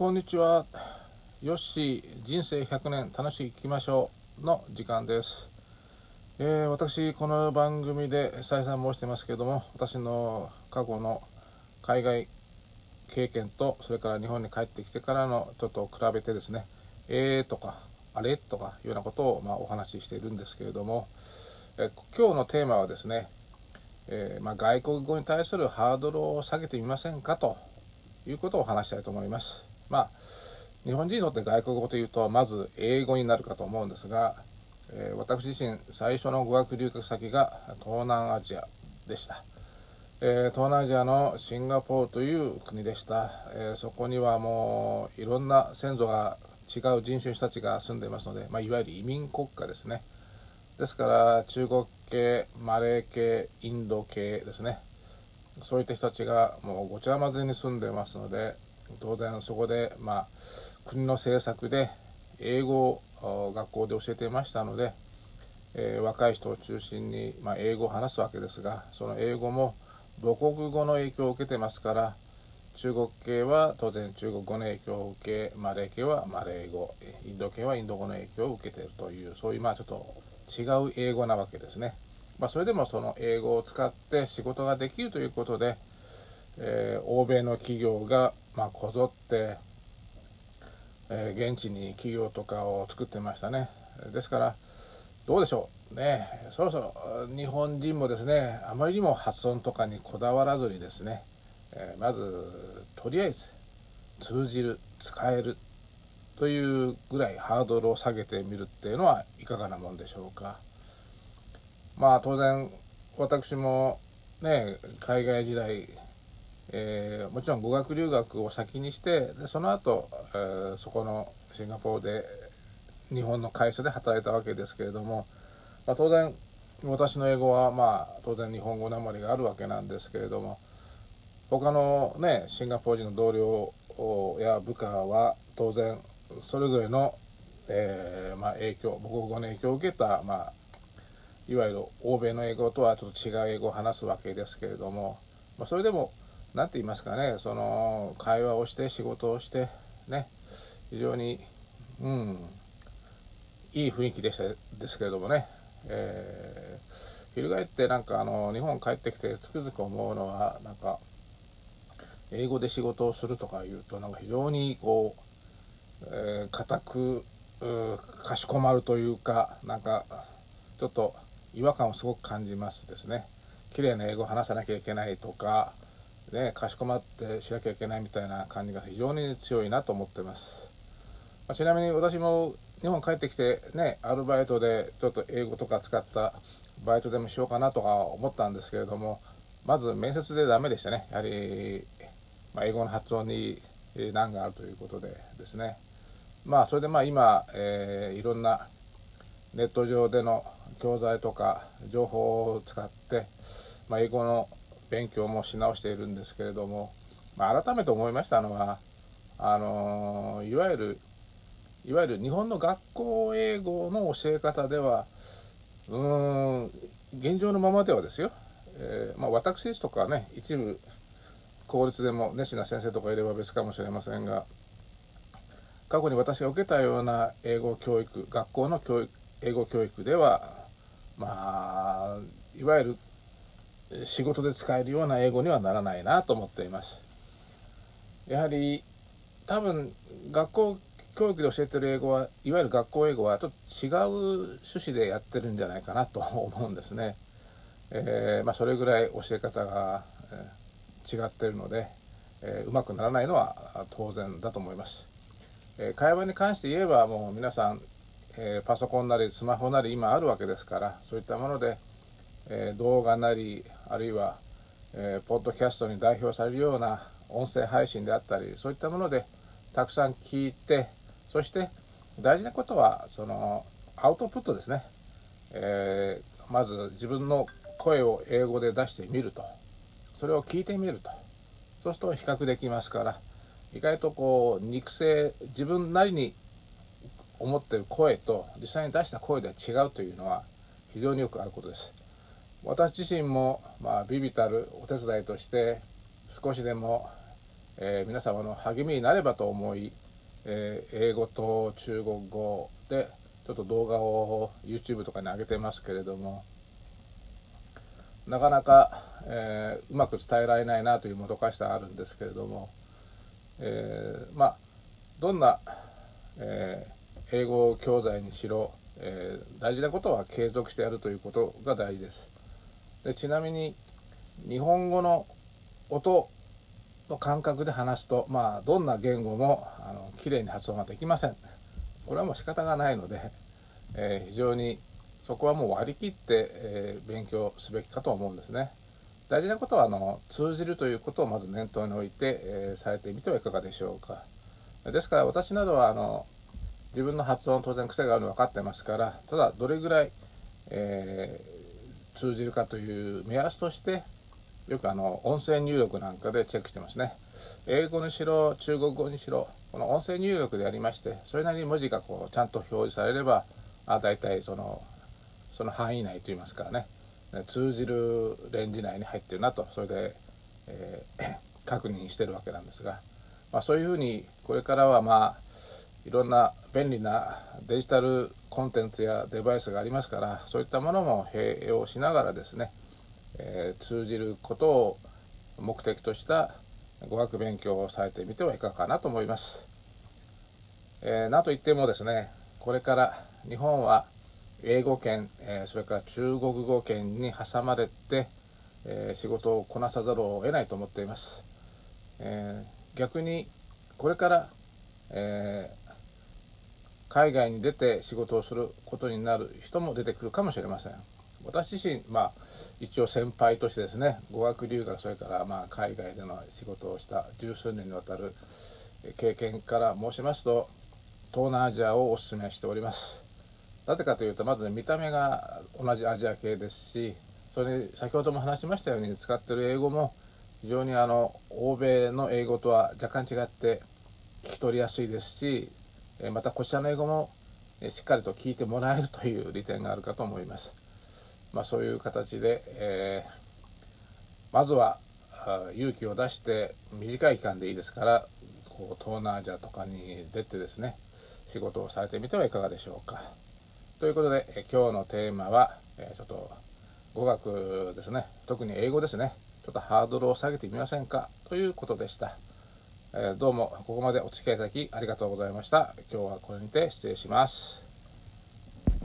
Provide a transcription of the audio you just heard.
こんにちは。よし人生100年楽しく生きましょうの時間です。えー私、この番組で再三申してますけども、私の過去の海外経験と、それから日本に帰ってきてからのちょっと比べてですね、えーとか、あれ？とかいうようなことをまお話ししているんですけれども、え今日のテーマはですね、えーま、外国語に対するハードルを下げてみませんか？ということをお話したいと思います。まあ日本人にとって外国語というとまず英語になるかと思うんですが、えー私自身最初の語学留学先が東南アジアでした、えー東南アジアのシンガポールという国でした、えーそこにはもういろんな先祖が違う人種の人たちが住んでいますので、まあ、いわゆる移民国家ですね。ですから中国系マレー系インド系ですね。そういった人たちがもうごちゃ混ぜに住んでますので当然そこでまあ国の政策で英語を学校で教えていましたので、えー若い人を中心に、まあ、英語を話すわけですがその英語も母国語の影響を受けてますから中国系は当然中国語の影響を受けマレー系はマレー語インド系はインド語の影響を受けているというそういうまあちょっと違う英語なわけですね。まあ、それでもその英語を使って仕事ができるということで、えー欧米の企業がまあこぞって、えー現地に企業とかを作ってましたねですからどうでしょうねそろそろ日本人もですねあまりにも発音とかにこだわらずにですね、えーまずとりあえず通じる使えるというぐらいハードルを下げてみるっていうのはいかがなもんでしょうか。まあ当然私もね海外時代、えーもちろん語学留学を先にしてでその後、えーそこのシンガポールで日本の会社で働いたわけですけれども、まあ、当然私の英語はまあ当然日本語なまりがあるわけなんですけれども他のねシンガポール人の同僚や部下は当然それぞれの、えーまあ、影響母国語の影響を受けた、まあ、いわゆる欧米の英語とはちょっと違う英語を話すわけですけれども、まあ、それでも何て言いますかねその会話をして仕事をしてね非常にうんいい雰囲気でしたですけれどもね、えー、翻ってなんかあの日本帰ってきてつくづく思うのはなんか英語で仕事をするとかいうとなんか非常にこう、えー固くうかしこまるというかなんかちょっと違和感をすごく感じますですね。綺麗な英語を話さなきゃいけないとか、ね、かしこまってしなきゃいけないみたいな感じが非常に強いなと思ってます、まあちなみに私も日本帰ってきてねアルバイトでちょっと英語とか使ったバイトでもしようかなとか思ったんですけれどもまず面接でダメでしたね。やはり、まあ、英語の発音に難があるということでですね。まあそれでまあ今、えーいろんなネット上での教材とか情報を使って、まあ、英語の勉強もし直しているんですけれども、まあ、改めて思いましたのはあのいわゆるいわゆる日本の学校英語の教え方ではうーん現状のままではですよ、えーまあ、私ですとかね一部公立でも熱心な先生とかいれば別かもしれませんが過去に私が受けたような英語教育学校の教育英語教育ではまあいわゆる仕事で使えるような英語にはならないなと思っています。やはり多分学校教育で教えてる英語はいわゆる学校英語はちょっと違う趣旨でやってるんじゃないかなと思うんですね、えーまあ、それぐらい教え方が、え違ってるので、えーうまくならないのは当然だと思います。えー会話に関して言えばもう皆さん、えーパソコンなりスマホなり今あるわけですからそういったもので、え動画なりあるいは、えポッドキャストに代表されるような音声配信であったりそういったものでたくさん聞いてそして大事なことはそのアウトプットですね、えーまず自分の声を英語で出してみると。それを聞いてみると。そうすると比較できますから。意外とこう肉声自分なりに思ってる声と実際に出した声では違うというのは非常によくあることです。私自身も、まあ、ビビたるお手伝いとして少しでも、えー、皆様の励みになればと思い、えー、英語と中国語でちょっと動画を YouTube とかに上げてますけれどもなかなか、えー、うまく伝えられないなというもどかしさがあるんですけれども、えー、まあどんな、えー、英語教材にしろ、え大事なことは継続してやるということが大事です。でちなみに日本語の音の感覚で話すと、まあ、どんな言語もあの綺麗に発音ができません。これはもう仕方がないので、えー、非常にそこはもう割り切って、えー、勉強すべきかと思うんですね。大事なことはあの通じるということをまず念頭に置いて、えー、されてみてはいかがでしょうか。ですから私などはあの自分の発音当然癖があるの分かってますからただどれぐらい、えー、通じるかという目安としてよくあの音声入力なんかでチェックしてますね。英語にしろ中国語にしろこの音声入力でやりましてそれなりに文字がこうちゃんと表示されればあ大体そのその範囲内といいますからね通じるレンジ内に入ってるなとそれで、えー、確認してるわけなんですが、まあ、そういうふうにこれからはまあいろんな便利なデジタルコンテンツやデバイスがありますからそういったものも併用しながらですね、えー、通じることを目的とした語学勉強をされてみてはいかがかなと思います。えー、なんといってもですねこれから日本は英語圏、えー、それから中国語圏に挟まれて、えー、仕事をこなさざるを得ないと思っています。え逆にこれから、え海外に出て仕事をすることになる人も出てくるかもしれません。私自身、まあ、一応先輩としてですね語学留学それからまあ海外での仕事をした十数年にわたる経験から申しますと東南アジアをお勧めしておりますなぜかというとまず、ね、見た目が同じアジア系ですしそれに先ほども話しましたように使ってる英語も非常にあの欧米の英語とは若干違って聞き取りやすいですしまたこちらの英語もしっかりと聞いてもらえるという利点があるかと思います。まあ、そういう形で、えー、まずは勇気を出して短い期間でいいですからこう東南アジアとかに出てですね仕事をされてみてはいかがでしょうか。ということで今日のテーマは、えちょっと語学ですね特に英語ですねちょっとハードルを下げてみませんか？ということでした。えどうもここまでお付き合いいただきありがとうございました。今日はこれにて失礼します。